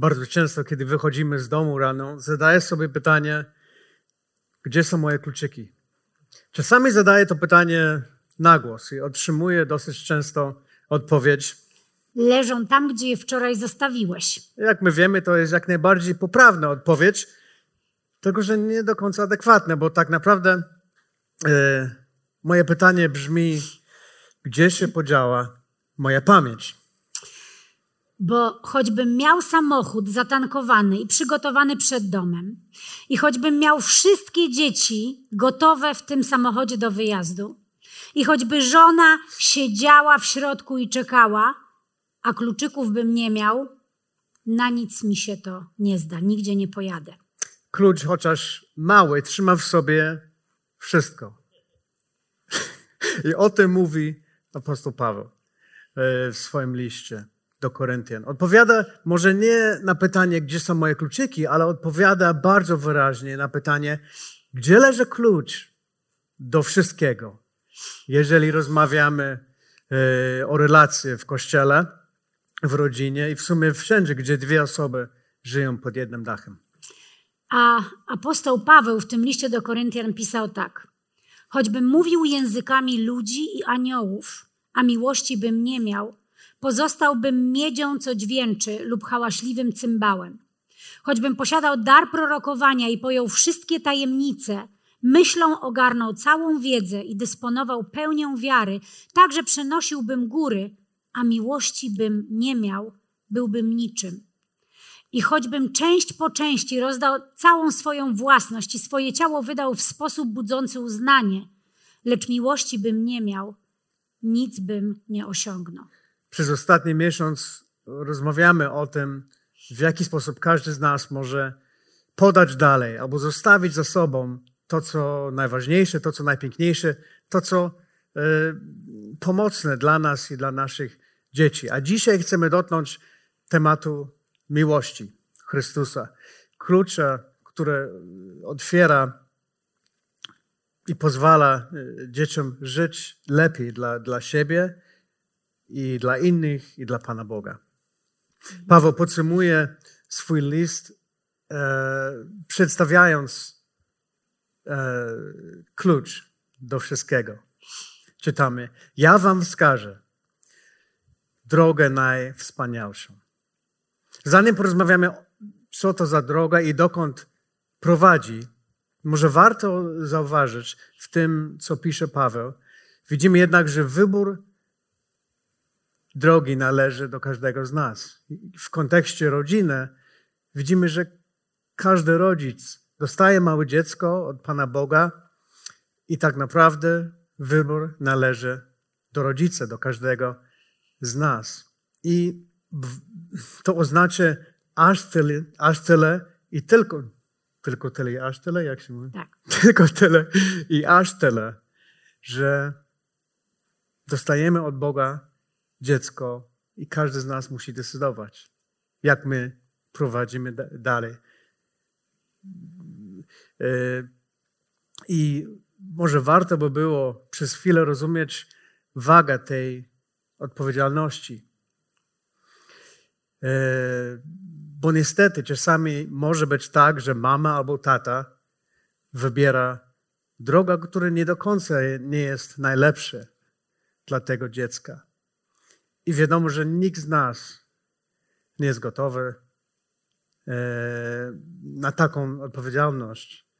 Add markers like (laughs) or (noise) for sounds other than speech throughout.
Bardzo często, kiedy wychodzimy z domu rano, zadaję sobie pytanie, gdzie są moje kluczyki? Czasami zadaję to pytanie na głos i otrzymuję dosyć często odpowiedź. Leżą tam, gdzie je wczoraj zostawiłeś. Jak my wiemy, to jest jak najbardziej poprawna odpowiedź, tylko że nie do końca adekwatne, bo tak naprawdę e, moje pytanie brzmi, gdzie się podziała moja pamięć? Bo choćbym miał samochód zatankowany i przygotowany przed domem, i choćbym miał wszystkie dzieci gotowe w tym samochodzie do wyjazdu, i choćby żona siedziała w środku i czekała, a kluczyków bym nie miał, na nic mi się to nie zda, nigdzie nie pojadę. Klucz, chociaż mały, trzyma w sobie wszystko. (laughs) I o tym mówi apostoł Paweł e, w swoim liście do Koryntian. Odpowiada może nie na pytanie, gdzie są moje kluczyki, ale odpowiada bardzo wyraźnie na pytanie, gdzie leży klucz do wszystkiego. Jeżeli rozmawiamy e, o relacji w kościele, w rodzinie i w sumie wszędzie, gdzie dwie osoby żyją pod jednym dachem. A apostoł Paweł w tym liście do Koryntian pisał tak: Choćbym mówił językami ludzi i aniołów, a miłości bym nie miał, pozostałbym miedzią, co dźwięczy, lub hałaśliwym cymbałem. Choćbym posiadał dar prorokowania i pojął wszystkie tajemnice, myślą ogarnął całą wiedzę i dysponował pełnią wiary, tak że przenosiłbym góry, a miłości bym nie miał, byłbym niczym. I choćbym część po części rozdał całą swoją własność i swoje ciało wydał w sposób budzący uznanie, lecz miłości bym nie miał, nic bym nie osiągnął. Przez ostatni miesiąc rozmawiamy o tym, w jaki sposób każdy z nas może podać dalej albo zostawić za sobą to, co najważniejsze, to, co najpiękniejsze, to, co y, pomocne dla nas i dla naszych dzieci. A dzisiaj chcemy dotknąć tematu miłości Chrystusa. Klucza, które otwiera i pozwala y, dzieciom żyć lepiej dla, dla siebie i dla innych, i dla Pana Boga. Paweł podsumuje swój list, e, przedstawiając e, klucz do wszystkiego. Czytamy: Ja Wam wskażę drogę najwspanialszą. Zanim porozmawiamy, co to za droga i dokąd prowadzi, może warto zauważyć w tym, co pisze Paweł, widzimy jednak, że wybór drogi należy do każdego z nas. W kontekście rodziny widzimy, że każdy rodzic dostaje małe dziecko od Pana Boga i tak naprawdę wybór należy do rodzica, do każdego z nas. I to oznacza aż tyle, aż tyle i tylko, tylko tyle i aż tyle, jak się mówi? Tak. (laughs) Tylko tyle i aż tyle, że dostajemy od Boga dziecko i każdy z nas musi decydować, jak my prowadzimy dalej. E, I może warto by było przez chwilę rozumieć wagę tej odpowiedzialności. E, bo niestety czasami może być tak, że mama albo tata wybiera drogę, która nie do końca nie jest najlepsza dla tego dziecka. I wiadomo, że nikt z nas nie jest gotowy e, na taką odpowiedzialność,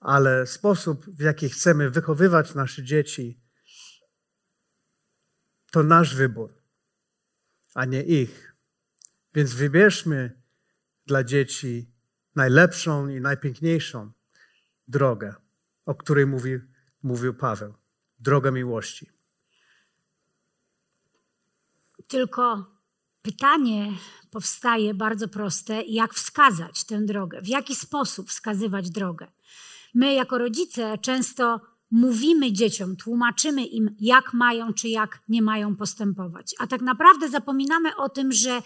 ale sposób, w jaki chcemy wychowywać nasze dzieci, to nasz wybór, a nie ich. Więc wybierzmy dla dzieci najlepszą i najpiękniejszą drogę, o której mówi, mówił Paweł drogę miłości. Tylko pytanie powstaje bardzo proste: jak wskazać tę drogę? W jaki sposób wskazywać drogę? My, jako rodzice, często mówimy dzieciom, tłumaczymy im, jak mają czy jak nie mają postępować. A tak naprawdę zapominamy o tym, że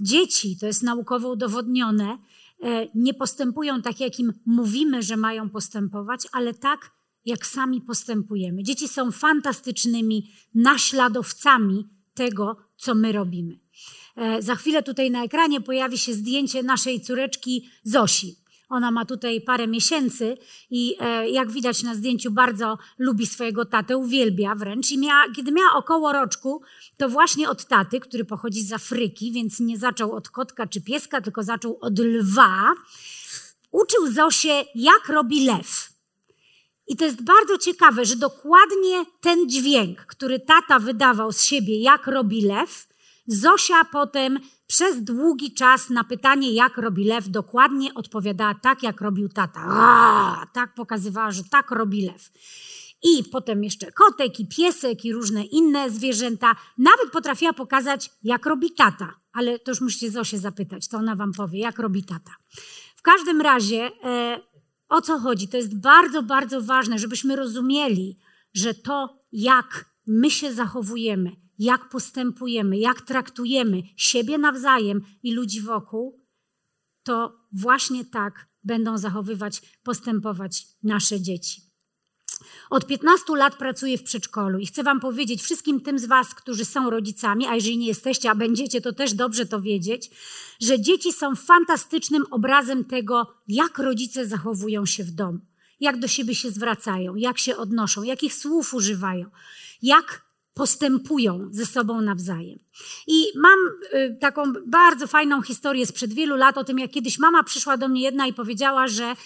dzieci, to jest naukowo udowodnione, e, nie postępują tak, jak im mówimy, że mają postępować, ale tak, jak sami postępujemy. Dzieci są fantastycznymi naśladowcami tego, co my robimy. E, za chwilę tutaj na ekranie pojawi się zdjęcie naszej córeczki Zosi. Ona ma tutaj parę miesięcy i e, jak widać na zdjęciu bardzo lubi swojego tatę, uwielbia wręcz. I miała, kiedy miała około roczku, to właśnie od taty, który pochodzi z Afryki, więc nie zaczął od kotka czy pieska, tylko zaczął od lwa, uczył Zosię, jak robi lew. I to jest bardzo ciekawe, że dokładnie ten dźwięk, który tata wydawał z siebie, jak robi lew, Zosia potem przez długi czas na pytanie, jak robi lew, dokładnie odpowiadała tak, jak robił tata. A, tak pokazywała, że tak robi lew. I potem jeszcze kotek i piesek i różne inne zwierzęta. Nawet potrafiła pokazać, jak robi tata. Ale to już musicie Zosię zapytać, to ona wam powie, jak robi tata. W każdym razie, e, o co chodzi? To jest bardzo, bardzo ważne, żebyśmy rozumieli, że to, jak my się zachowujemy, jak postępujemy, jak traktujemy siebie nawzajem i ludzi wokół, to właśnie tak będą zachowywać, postępować nasze dzieci. Od 15 lat pracuję w przedszkolu i chcę Wam powiedzieć, wszystkim tym z Was, którzy są rodzicami, a jeżeli nie jesteście, a będziecie, to też dobrze to wiedzieć, że dzieci są fantastycznym obrazem tego, jak rodzice zachowują się w domu, jak do siebie się zwracają, jak się odnoszą, jakich słów używają, jak postępują ze sobą nawzajem. I mam y, taką bardzo fajną historię sprzed wielu lat o tym, jak kiedyś mama przyszła do mnie jedna i powiedziała, że e,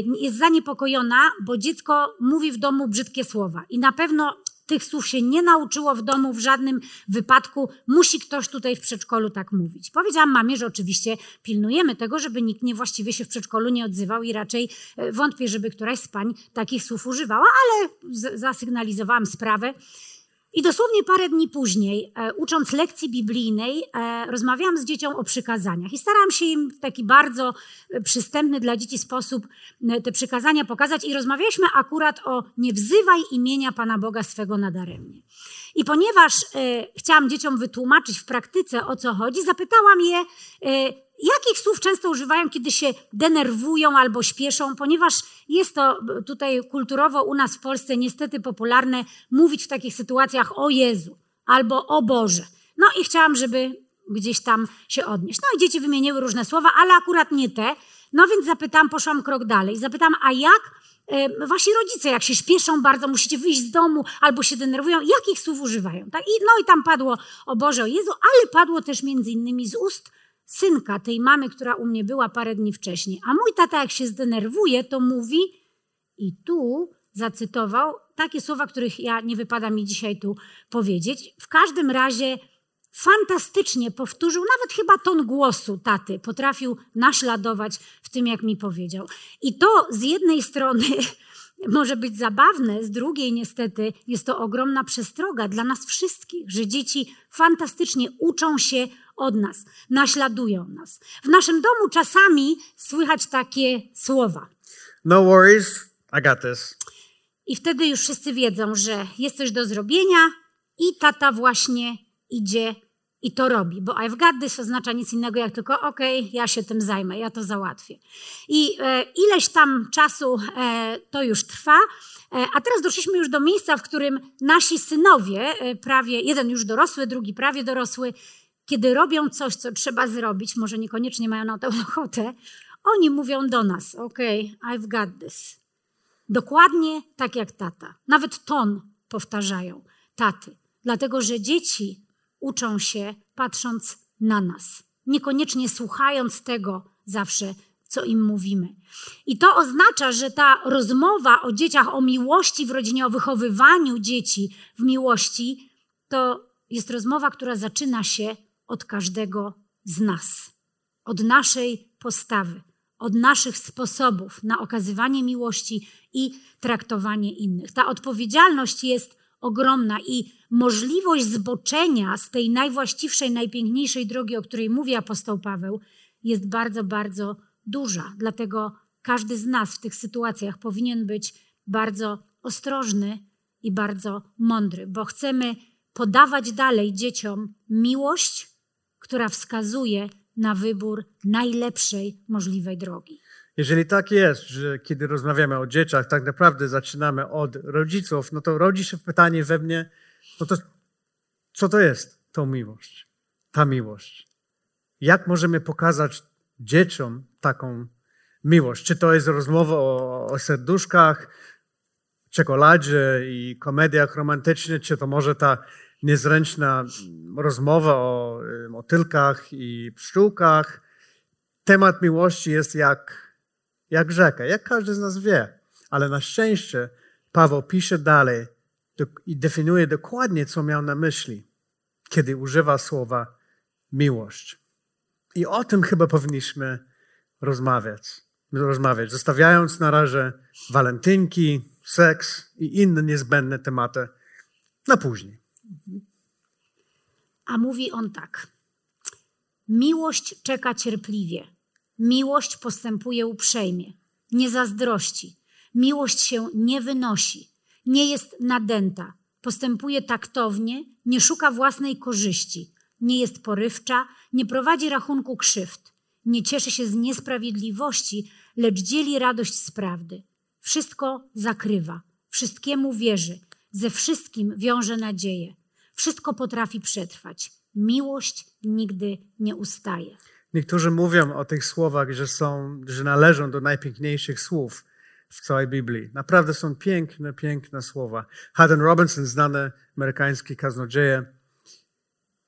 jest zaniepokojona, bo dziecko mówi w domu brzydkie słowa. I na pewno tych słów się nie nauczyło w domu w żadnym wypadku. Musi ktoś tutaj w przedszkolu tak mówić. Powiedziałam mamie, że oczywiście pilnujemy tego, żeby nikt niewłaściwie się w przedszkolu nie odzywał i raczej e, wątpię, żeby któraś z pań takich słów używała, ale zasygnalizowałam sprawę. I dosłownie parę dni później, e, ucząc lekcji biblijnej, e, rozmawiałam z dziecią o przykazaniach i starałam się im w taki bardzo e, przystępny dla dzieci sposób te przykazania pokazać i rozmawialiśmy akurat o nie wzywaj imienia Pana Boga swego nadaremnie. I ponieważ chciałam dzieciom wytłumaczyć w praktyce o co chodzi, zapytałam je, Jakich słów często używają, kiedy się denerwują albo śpieszą, ponieważ jest to tutaj kulturowo u nas w Polsce niestety popularne mówić w takich sytuacjach o Jezu albo o Boże. No i chciałam, żeby gdzieś tam się odnieść. No i dzieci wymieniły różne słowa, ale akurat nie te. No więc zapytałam, poszłam krok dalej. Zapytam, a jak wasi rodzice, jak się śpieszą bardzo, musicie wyjść z domu albo się denerwują, jakich słów używają? Tak? I, no i tam padło o Boże, o Jezu, ale padło też między innymi z ust synka tej mamy, która u mnie była parę dni wcześniej. A mój tata, jak się zdenerwuje, to mówi, i tu zacytował takie słowa, których ja nie wypada mi dzisiaj tu powiedzieć. W każdym razie fantastycznie powtórzył, nawet chyba ton głosu taty potrafił naśladować w tym, jak mi powiedział. I to z jednej strony (laughs) może być zabawne, z drugiej niestety jest to ogromna przestroga dla nas wszystkich, że dzieci fantastycznie uczą się od nas, naśladują nas. W naszym domu czasami słychać takie słowa. No worries, I got this. I wtedy już wszyscy wiedzą, że jest coś do zrobienia i tata właśnie idzie i to robi, bo I've got this oznacza nic innego jak tylko okej, okay, ja się tym zajmę, ja to załatwię. I e, ileś tam czasu e, to już trwa, e, a teraz doszliśmy już do miejsca, w którym nasi synowie, e, prawie jeden już dorosły, drugi prawie dorosły, kiedy robią coś, co trzeba zrobić, może niekoniecznie mają na to (laughs) ochotę, oni mówią do nas: OK, I've got this. Dokładnie tak jak tata. Nawet ton powtarzają taty. Dlatego, że dzieci uczą się patrząc na nas, niekoniecznie słuchając tego zawsze, co im mówimy. I to oznacza, że ta rozmowa o dzieciach, o miłości w rodzinie, o wychowywaniu dzieci w miłości, to jest rozmowa, która zaczyna się od każdego z nas, od naszej postawy, od naszych sposobów na okazywanie miłości i traktowanie innych. Ta odpowiedzialność jest ogromna i możliwość zboczenia z tej najwłaściwszej, najpiękniejszej drogi, o której mówi apostoł Paweł, jest bardzo, bardzo duża. Dlatego każdy z nas w tych sytuacjach powinien być bardzo ostrożny i bardzo mądry, bo chcemy podawać dalej dzieciom miłość, która wskazuje na wybór najlepszej możliwej drogi. Jeżeli tak jest, że kiedy rozmawiamy o dzieciach, tak naprawdę zaczynamy od rodziców, no to rodzi się pytanie we mnie, no to co to jest tą miłość? Ta miłość. Jak możemy pokazać dzieciom taką miłość? Czy to jest rozmowa o, o serduszkach, czekoladzie i komediach romantycznych, czy to może ta niezręczna rozmowa o motylkach i pszczółkach? Temat miłości jest jak jak rzekę, jak każdy z nas wie. Ale na szczęście Paweł pisze dalej i definiuje dokładnie, co miał na myśli, kiedy używa słowa miłość. I o tym chyba powinniśmy rozmawiać. rozmawiać zostawiając na razie walentynki, seks i inne niezbędne tematy na później. A mówi on tak. Miłość czeka cierpliwie Miłość postępuje uprzejmie, nie zazdrości. Miłość się nie wynosi, nie jest nadęta, postępuje taktownie, nie szuka własnej korzyści, nie jest porywcza, nie prowadzi rachunku krzywd, nie cieszy się z niesprawiedliwości, lecz dzieli radość z prawdy. Wszystko zakrywa, wszystkiemu wierzy, ze wszystkim wiąże nadzieję, wszystko potrafi przetrwać. Miłość nigdy nie ustaje. Niektórzy mówią o tych słowach, że, są, że należą do najpiękniejszych słów w całej Biblii. Naprawdę są piękne, piękne słowa. Haddon Robinson, znany amerykański kaznodzieja,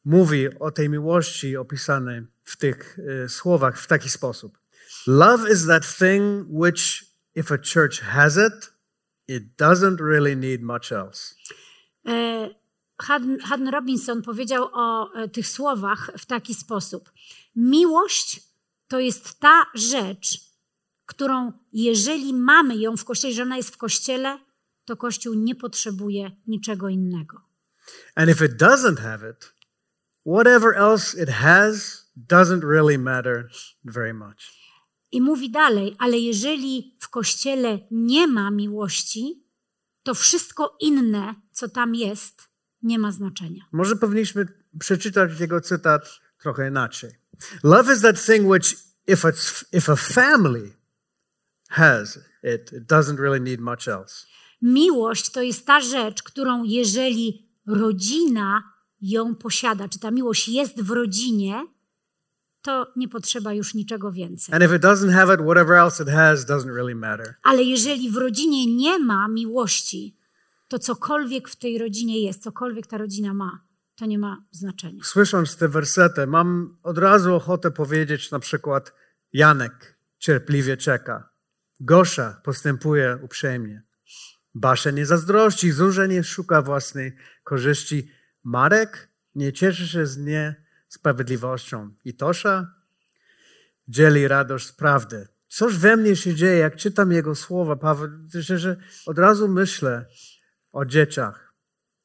mówi o tej miłości opisanej w tych y, słowach w taki sposób. Love is that thing which, if a church has it, it doesn't really need much else. E, Haddon Robinson powiedział o e, tych słowach w taki sposób. Miłość to jest ta rzecz, którą jeżeli mamy ją w kościele, że ona jest w kościele, to kościół nie potrzebuje niczego innego. And if it doesn't have it, whatever else it has doesn't really matter very much. I mówi dalej, ale jeżeli w kościele nie ma miłości, to wszystko inne, co tam jest, nie ma znaczenia. Może powinniśmy przeczytać jego cytat trochę inaczej. Love is that thing which, if, it's, if a family has it, it doesn't really need much else. Miłość to jest ta rzecz, którą jeżeli rodzina ją posiada, czy ta miłość jest w rodzinie, to nie potrzeba już niczego więcej. And if it doesn't have it, whatever else it has doesn't really matter. Ale jeżeli w rodzinie nie ma miłości, to cokolwiek w tej rodzinie jest, cokolwiek ta rodzina ma, to nie ma znaczenia. Słysząc te wersety, mam od razu ochotę powiedzieć na przykład Janek cierpliwie czeka. Gosza postępuje uprzejmie. Basia nie zazdrości, Zuzia nie szuka własnej korzyści. Marek nie cieszy się z niesprawiedliwością. I Tosza dzieli radość z prawdy. Coś we mnie się dzieje, jak czytam jego słowa, Paweł, że od razu myślę o dzieciach.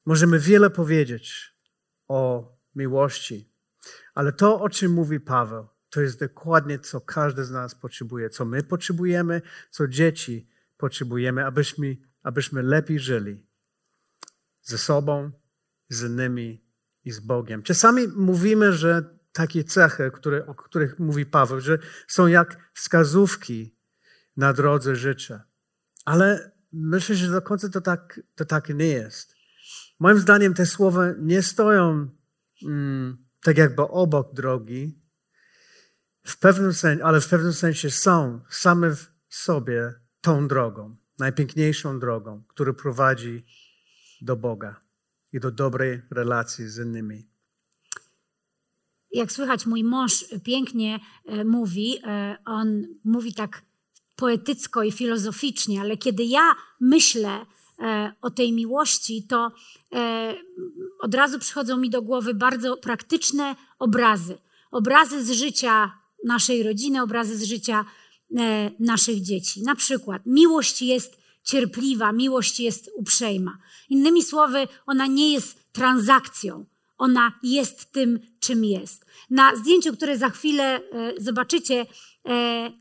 Możemy wiele powiedzieć, o miłości. Ale to, o czym mówi Paweł, to jest dokładnie, co każdy z nas potrzebuje, co my potrzebujemy, co dzieci potrzebujemy, abyśmy, abyśmy lepiej żyli ze sobą, z innymi i z Bogiem. Czasami mówimy, że takie cechy, które, o których mówi Paweł, że są jak wskazówki na drodze życia. Ale myślę, że do końca to tak, to tak nie jest. Moim zdaniem te słowa nie stoją mm, tak jakby obok drogi, w pewnym sensie, ale w pewnym sensie są same w sobie tą drogą, najpiękniejszą drogą, która prowadzi do Boga i do dobrej relacji z innymi. Jak słychać, mój mąż pięknie e, mówi, e, on mówi tak poetycko i filozoficznie, ale kiedy ja myślę E, o tej miłości, to e, od razu przychodzą mi do głowy bardzo praktyczne obrazy. Obrazy z życia naszej rodziny, obrazy z życia e, naszych dzieci. Na przykład, miłość jest cierpliwa, miłość jest uprzejma. Innymi słowy, ona nie jest transakcją, ona jest tym, czym jest. Na zdjęciu, które za chwilę zobaczycie,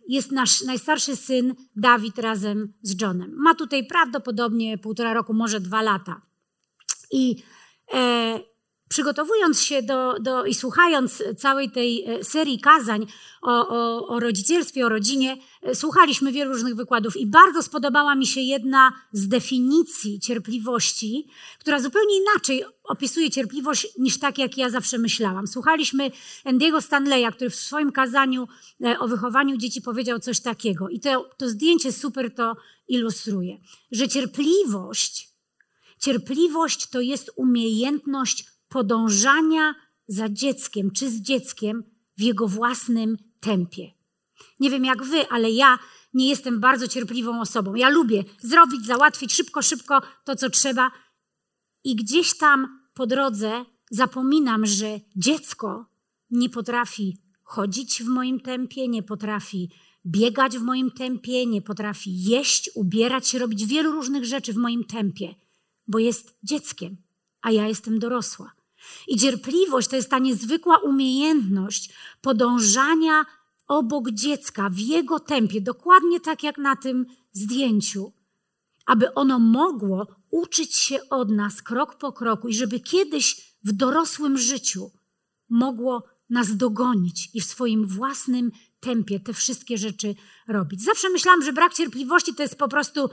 jest nasz najstarszy syn Dawid razem z Johnem. Ma tutaj prawdopodobnie półtora roku, może dwa lata. I e, przygotowując się do, do, i słuchając całej tej e, serii kazań o, o, o rodzicielstwie, o rodzinie, e, słuchaliśmy wielu różnych wykładów i bardzo spodobała mi się jedna z definicji cierpliwości, która zupełnie inaczej opisuje cierpliwość niż tak, jak ja zawsze myślałam. Słuchaliśmy Andiego Stanleya, który w swoim kazaniu e, o wychowaniu dzieci powiedział coś takiego i to, to zdjęcie super to ilustruje, że cierpliwość Cierpliwość to jest umiejętność podążania za dzieckiem czy z dzieckiem w jego własnym tempie. Nie wiem jak wy, ale ja nie jestem bardzo cierpliwą osobą. Ja lubię zrobić, załatwić szybko, szybko to, co trzeba. I gdzieś tam po drodze zapominam, że dziecko nie potrafi chodzić w moim tempie, nie potrafi biegać w moim tempie, nie potrafi jeść, ubierać się, robić wielu różnych rzeczy w moim tempie, bo jest dzieckiem, a ja jestem dorosła. I cierpliwość to jest ta niezwykła umiejętność podążania obok dziecka w jego tempie, dokładnie tak jak na tym zdjęciu, aby ono mogło uczyć się od nas krok po kroku i żeby kiedyś w dorosłym życiu mogło nas dogonić i w swoim własnym tempie te wszystkie rzeczy robić. Zawsze myślałam, że brak cierpliwości to jest po prostu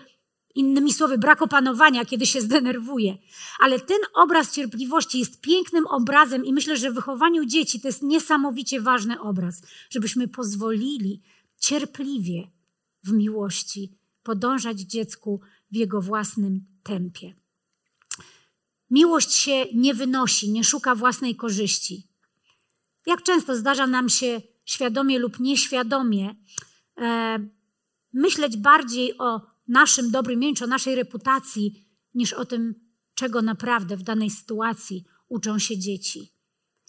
Innymi słowy, brak opanowania, kiedy się zdenerwuje. Ale ten obraz cierpliwości jest pięknym obrazem i myślę, że w wychowaniu dzieci to jest niesamowicie ważny obraz, żebyśmy pozwolili cierpliwie w miłości podążać dziecku w jego własnym tempie. Miłość się nie wynosi, nie szuka własnej korzyści. Jak często zdarza nam się świadomie lub nieświadomie e, myśleć bardziej o naszym dobrym imieniu, o naszej reputacji, niż o tym, czego naprawdę w danej sytuacji uczą się dzieci.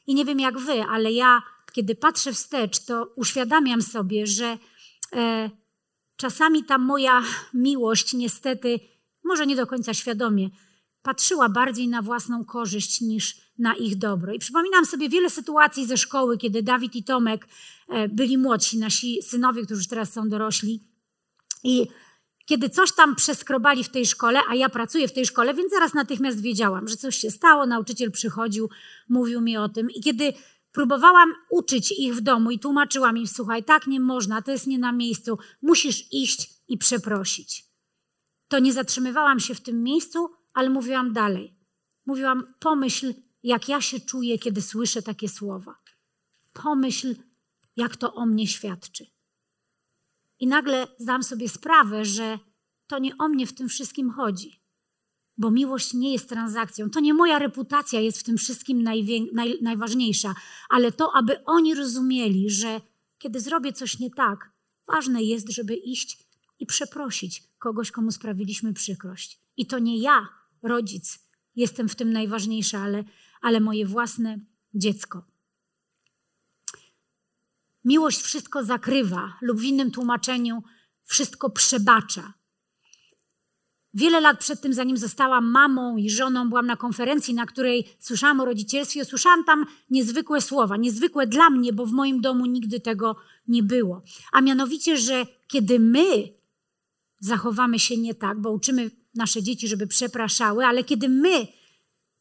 I nie wiem jak wy, ale ja, kiedy patrzę wstecz, to uświadamiam sobie, że e, czasami ta moja miłość, niestety, może nie do końca świadomie, patrzyła bardziej na własną korzyść niż na ich dobro. I przypominam sobie wiele sytuacji ze szkoły, kiedy Dawid i Tomek e, byli młodsi, nasi synowie, którzy teraz są dorośli. I kiedy coś tam przeskrobali w tej szkole, a ja pracuję w tej szkole, więc zaraz natychmiast wiedziałam, że coś się stało, nauczyciel przychodził, mówił mi o tym. I kiedy próbowałam uczyć ich w domu i tłumaczyłam im, słuchaj, tak nie można, to jest nie na miejscu, musisz iść i przeprosić. To nie zatrzymywałam się w tym miejscu, ale mówiłam dalej. Mówiłam, pomyśl, jak ja się czuję, kiedy słyszę takie słowa. Pomyśl, jak to o mnie świadczy. I nagle zdam sobie sprawę, że to nie o mnie w tym wszystkim chodzi. Bo miłość nie jest transakcją. To nie moja reputacja jest w tym wszystkim najwię- naj- najważniejsza, ale to, aby oni rozumieli, że kiedy zrobię coś nie tak, ważne jest, żeby iść i przeprosić kogoś, komu sprawiliśmy przykrość. I to nie ja, rodzic, jestem w tym najważniejsza, ale, ale moje własne dziecko. Miłość wszystko zakrywa, lub w innym tłumaczeniu wszystko przebacza. Wiele lat przed tym, zanim zostałam mamą i żoną, byłam na konferencji, na której słyszałam o rodzicielstwie. Słyszałam tam niezwykłe słowa, niezwykłe dla mnie, bo w moim domu nigdy tego nie było. A mianowicie, że kiedy my zachowamy się nie tak, bo uczymy nasze dzieci, żeby przepraszały, ale kiedy my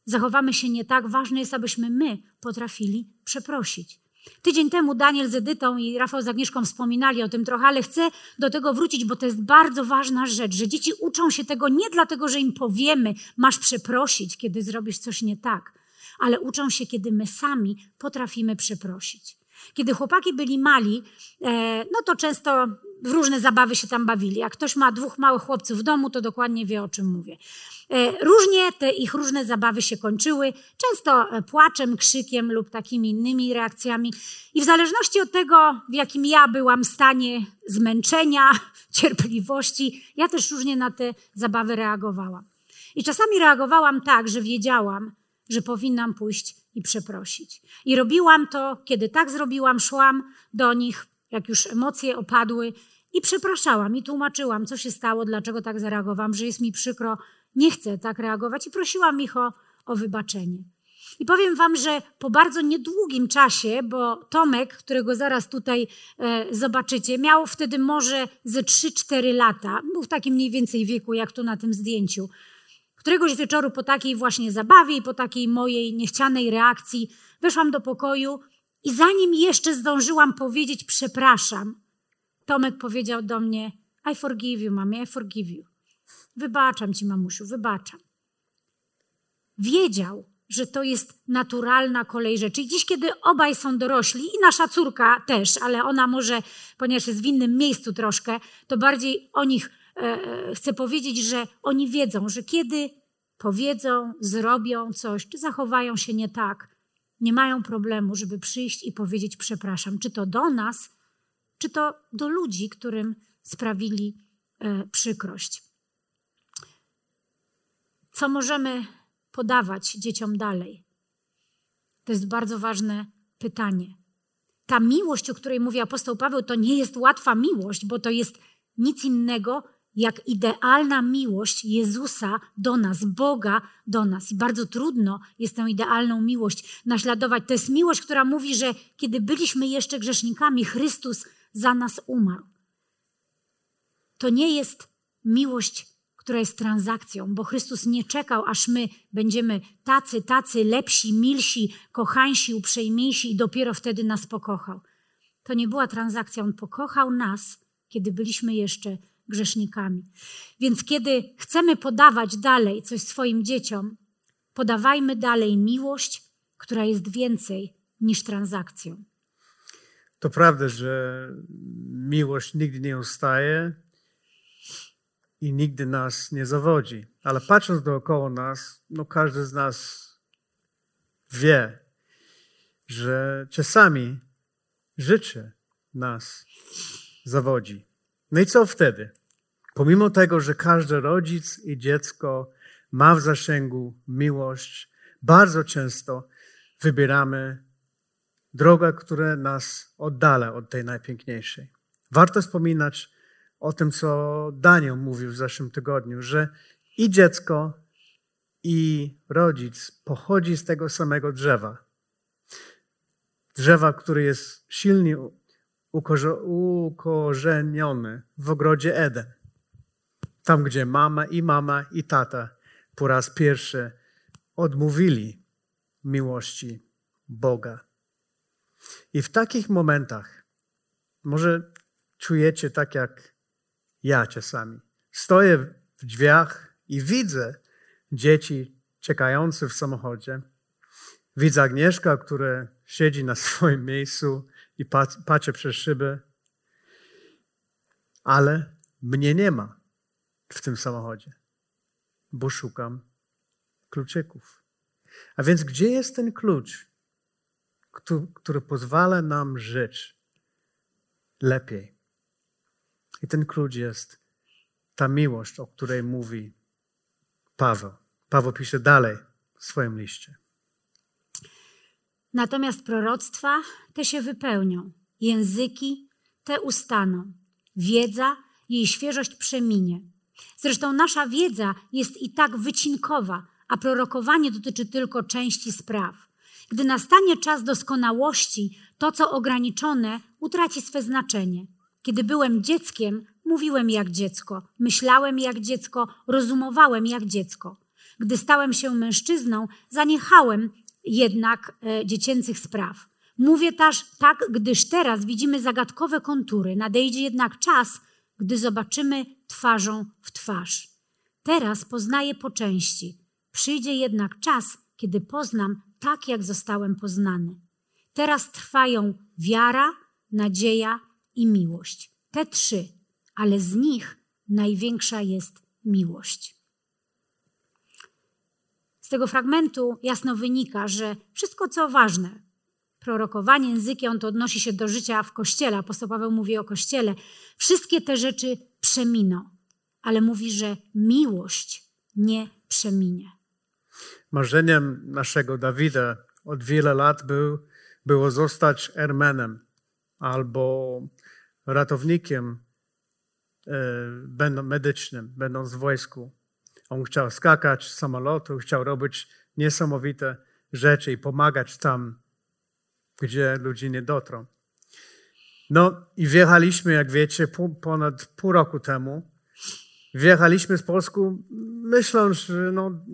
zachowamy się nie tak, ważne jest, abyśmy my potrafili przeprosić. Tydzień temu Daniel z Edytą i Rafał z Agnieszką wspominali o tym trochę, ale chcę do tego wrócić, bo to jest bardzo ważna rzecz, że dzieci uczą się tego nie dlatego, że im powiemy, masz przeprosić, kiedy zrobisz coś nie tak, ale uczą się, kiedy my sami potrafimy przeprosić. Kiedy chłopaki byli mali, e, no to często w różne zabawy się tam bawili. Jak ktoś ma dwóch małych chłopców w domu, to dokładnie wie, o czym mówię. E, różnie te ich różne zabawy się kończyły, często e, płaczem, krzykiem lub takimi innymi reakcjami. I w zależności od tego, w jakim ja byłam stanie zmęczenia, (laughs) cierpliwości, ja też różnie na te zabawy reagowałam. I czasami reagowałam tak, że wiedziałam, że powinnam pójść i przeprosić. I robiłam to, kiedy tak zrobiłam, szłam do nich, jak już emocje opadły, I przepraszałam i tłumaczyłam, co się stało, dlaczego tak zareagowałam, że jest mi przykro, nie chcę tak reagować i prosiłam ich o, o wybaczenie. I powiem Wam, że po bardzo niedługim czasie, bo Tomek, którego zaraz tutaj e, zobaczycie, miał wtedy może ze 3-4 lata, był w takim mniej więcej wieku, jak tu na tym zdjęciu. Któregoś wieczoru po takiej właśnie zabawie i po takiej mojej niechcianej reakcji weszłam do pokoju i zanim jeszcze zdążyłam powiedzieć przepraszam, Tomek powiedział do mnie I forgive you, mamie, I forgive you. Wybaczam ci, mamusiu, wybaczam. Wiedział, że to jest naturalna kolej rzeczy. I dziś, kiedy obaj są dorośli, i nasza córka też, ale ona może, ponieważ jest w innym miejscu troszkę, to bardziej o nich e, e chcę powiedzieć, że oni wiedzą, że kiedy powiedzą, zrobią coś, czy zachowają się nie tak, nie mają problemu, żeby przyjść i powiedzieć przepraszam, czy to do nas, czy to do ludzi, którym sprawili e, przykrość. Co możemy podawać dzieciom dalej? To jest bardzo ważne pytanie. Ta miłość, o której mówi apostoł Paweł, to nie jest łatwa miłość, bo to jest nic innego jak idealna miłość Jezusa do nas, Boga do nas. I bardzo trudno jest tę idealną miłość naśladować. To jest miłość, która mówi, że kiedy byliśmy jeszcze grzesznikami, Chrystus za nas umarł. To nie jest miłość, która jest transakcją, bo Chrystus nie czekał, aż my będziemy tacy, tacy, lepsi, milsi, kochańsi, uprzejmiejsi i dopiero wtedy nas pokochał. To nie była transakcja. On pokochał nas, kiedy byliśmy jeszcze grzesznikami. Więc kiedy chcemy podawać dalej coś swoim dzieciom, podawajmy dalej miłość, która jest więcej niż transakcją. To prawda, że miłość nigdy nie ustaje i nigdy nas nie zawodzi. Ale patrząc dookoła nas, no każdy z nas wie, że czasami życie nas zawodzi. No i co wtedy? Pomimo tego, że każdy rodzic i dziecko ma w zasięgu miłość, bardzo często wybieramy drogę, która nas oddala od tej najpiękniejszej. Warto wspominać o tym, co Daniel mówił w zeszłym tygodniu, że i dziecko, i rodzic pochodzi z tego samego drzewa. Drzewa, które jest silnie ukorzeniony w ogrodzie Eden. Tam, gdzie mama i mama i tata po raz pierwszy odmówili miłości Boga. I w takich momentach może czujecie tak jak ja czasami. Stoję w drzwiach i widzę dzieci czekające w samochodzie. Widzę Agnieszka, która siedzi na swoim miejscu i patrzy przez szybę. Ale mnie nie ma w tym samochodzie, bo szukam kluczyków. A więc gdzie jest ten klucz, który pozwala nam żyć lepiej? I ten klucz jest ta miłość, o której mówi Paweł. Paweł pisze dalej w swoim liście. Natomiast proroctwa te się wypełnią, języki te ustaną, wiedza, jej świeżość przeminie. Zresztą nasza wiedza jest i tak wycinkowa, a prorokowanie dotyczy tylko części spraw. Gdy nastanie czas doskonałości, to co ograniczone utraci swe znaczenie. Kiedy byłem dzieckiem, mówiłem jak dziecko, myślałem jak dziecko, rozumowałem jak dziecko. Gdy stałem się mężczyzną, zaniechałem jednak e, dziecięcych spraw. Mówię też tak, gdyż teraz widzimy zagadkowe kontury. Nadejdzie jednak czas, gdy zobaczymy twarzą w twarz. Teraz poznaję po części. Przyjdzie jednak czas, kiedy poznam tak, jak zostałem poznany. Teraz trwają wiara, nadzieja i miłość. Te trzy, ale z nich największa jest miłość. Z tego fragmentu jasno wynika, że wszystko, co ważne, prorokowanie językiem, to odnosi się do życia w kościele. Apostoł Paweł mówi o kościele. Wszystkie te rzeczy przeminą, ale mówi, że miłość nie przeminie. Marzeniem naszego Dawida od wielu lat był, było zostać Ermenem albo ratownikiem będą medycznym, będąc w wojsku. On chciał skakać z samolotu, chciał robić niesamowite rzeczy i pomagać tam, gdzie ludzie nie dotrą. No i wjechaliśmy, jak wiecie, ponad pół roku temu. Wjechaliśmy z Polsku, myśląc, że, no,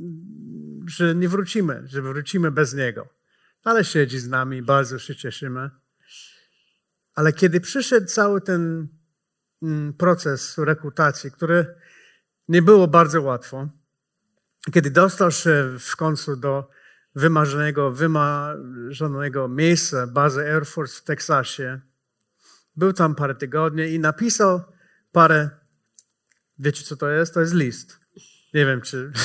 że nie wrócimy, że wrócimy bez niego. Ale siedzi z nami, bardzo się cieszymy. Ale kiedy przyszedł cały ten mm, proces rekrutacji, który nie było bardzo łatwo, kiedy dostał się w końcu do wymarzonego, wymarzonego miejsca, bazy Air Force w Teksasie, był tam parę tygodni i napisał parę. Wiecie, co to jest? To jest list. Nie wiem, czy. (laughs)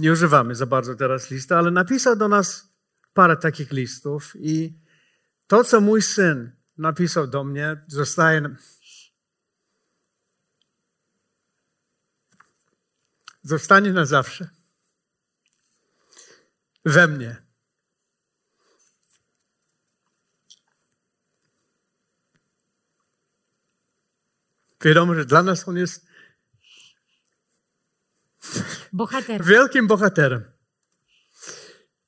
nie używamy za bardzo teraz listu, ale napisał do nas parę takich listów i to, co mój syn napisał do mnie, zostaje. Zostanie na zawsze. We mnie. Wiadomo, że dla nas on jest bohaterem. wielkim bohaterem.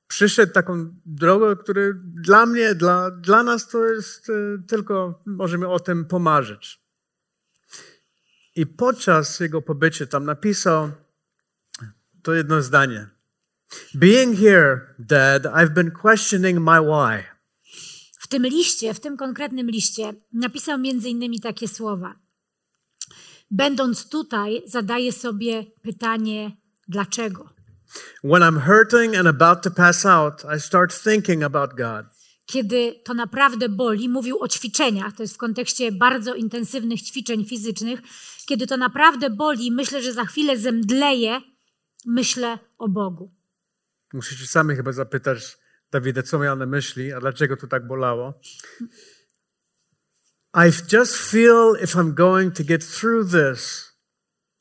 Przyszedł taką drogę, która dla mnie, dla, dla nas to jest e, tylko, możemy o tym pomarzyć. I podczas jego pobycie tam napisał to jedno zdanie. Being here, Dad, I've been questioning my why. W tym liście, w tym konkretnym liście napisał między innymi takie słowa będąc tutaj, zadaję sobie pytanie, dlaczego? When I'm hurting and about to pass out, I start thinking about God. Kiedy to naprawdę boli, mówił o ćwiczeniach, to jest w kontekście bardzo intensywnych ćwiczeń fizycznych. Kiedy to naprawdę boli, myślę, że za chwilę zemdleję, myślę o Bogu. Musicie sami chyba zapytać Dawida, co miał na myśli, a dlaczego to tak bolało. I just feel if I'm going to get through this,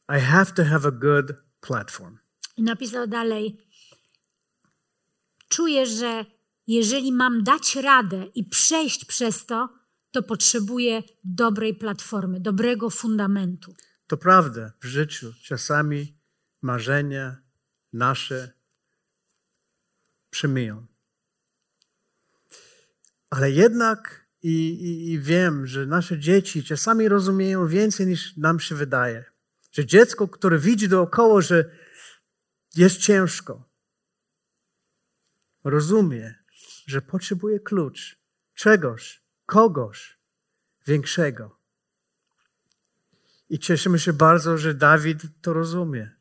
I have to have a good platform. I napisał dalej: Czuję, że jeżeli mam dać radę i przejść przez to, to potrzebuję dobrej platformy, dobrego fundamentu. To prawda, w życiu czasami marzenia nasze przemiją. Ale jednak i, i, I, wiem, że nasze dzieci czasami rozumieją więcej niż nam się wydaje. Że dziecko, które widzi dookoła, że jest ciężko, rozumie, że potrzebuje klucz, czegoś, kogoś większego. I cieszymy się bardzo, że Dawid to rozumie.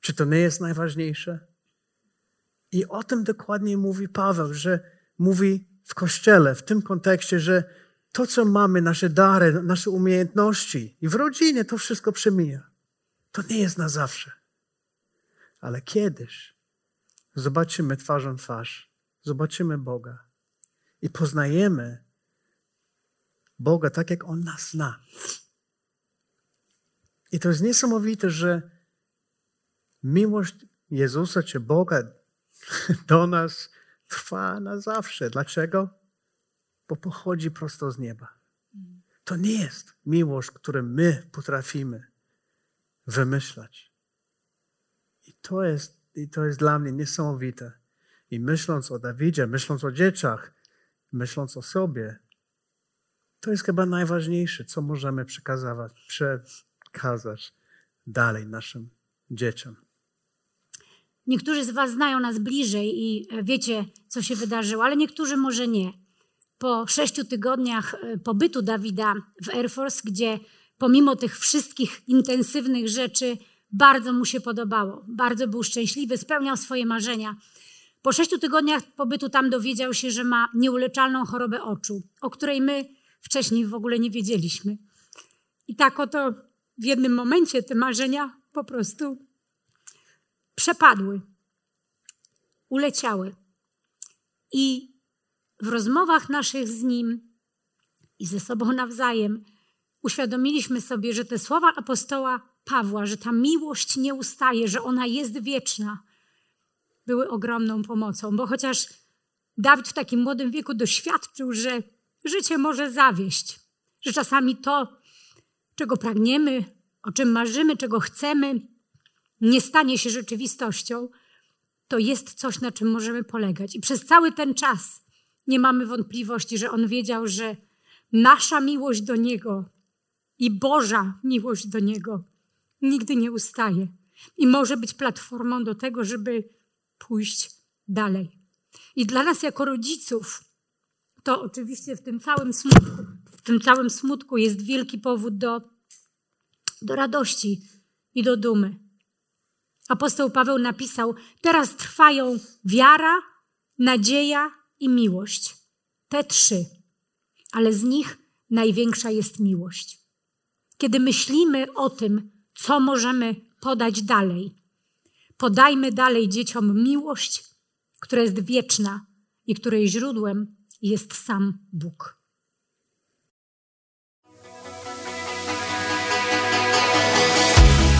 Czy to nie jest najważniejsze? I o tym dokładnie mówi Paweł, że mówi w kościele, w tym kontekście, że to, co mamy, nasze dary, nasze umiejętności i w rodzinie, to wszystko przemija. To nie jest na zawsze. Ale kiedyś zobaczymy twarzą twarz, zobaczymy Boga i poznajemy Boga tak, jak On nas zna. I to jest niesamowite, że miłość Jezusa czy Boga (laughs) do nas trwa na zawsze. Dlaczego? Bo pochodzi prosto z nieba. To nie jest miłość, którą my potrafimy wymyślać. I to jest, i to jest dla mnie niesamowite. I myśląc o Dawidzie, myśląc o dzieciach, myśląc o sobie, to jest chyba najważniejsze, co możemy przekazać, przekazać dalej naszym dzieciom. Niektórzy z Was znają nas bliżej i e, wiecie, co się wydarzyło, ale niektórzy może nie. Po sześciu tygodniach e, pobytu Dawida w Air Force, gdzie pomimo tych wszystkich intensywnych rzeczy bardzo mu się podobało, bardzo był szczęśliwy, spełniał swoje marzenia. Po sześciu tygodniach pobytu tam dowiedział się, że ma nieuleczalną chorobę oczu, o której my wcześniej w ogóle nie wiedzieliśmy. I tak oto w jednym momencie te marzenia po prostu przepadły, uleciały. I w rozmowach naszych z Nim i ze sobą nawzajem uświadomiliśmy sobie, że te słowa apostoła Pawła, że ta miłość nie ustaje, że ona jest wieczna, były ogromną pomocą, bo chociaż Dawid w takim młodym wieku doświadczył, że życie może zawieść, że czasami to, czego pragniemy, o czym marzymy, czego chcemy, nie stanie się rzeczywistością, to jest coś, na czym możemy polegać. I przez cały ten czas nie mamy wątpliwości, że On wiedział, że nasza miłość do Niego i Boża miłość do Niego nigdy nie ustaje i może być platformą do tego, żeby pójść dalej. I dla nas jako rodziców to oczywiście w tym całym smutku, w tym całym smutku jest wielki powód do, do radości i do dumy. Apostoł Paweł napisał: Teraz trwają wiara, nadzieja i miłość. Te trzy, ale z nich największa jest miłość. Kiedy myślimy o tym, co możemy podać dalej, podajmy dalej dzieciom miłość, która jest wieczna i której źródłem jest sam Bóg.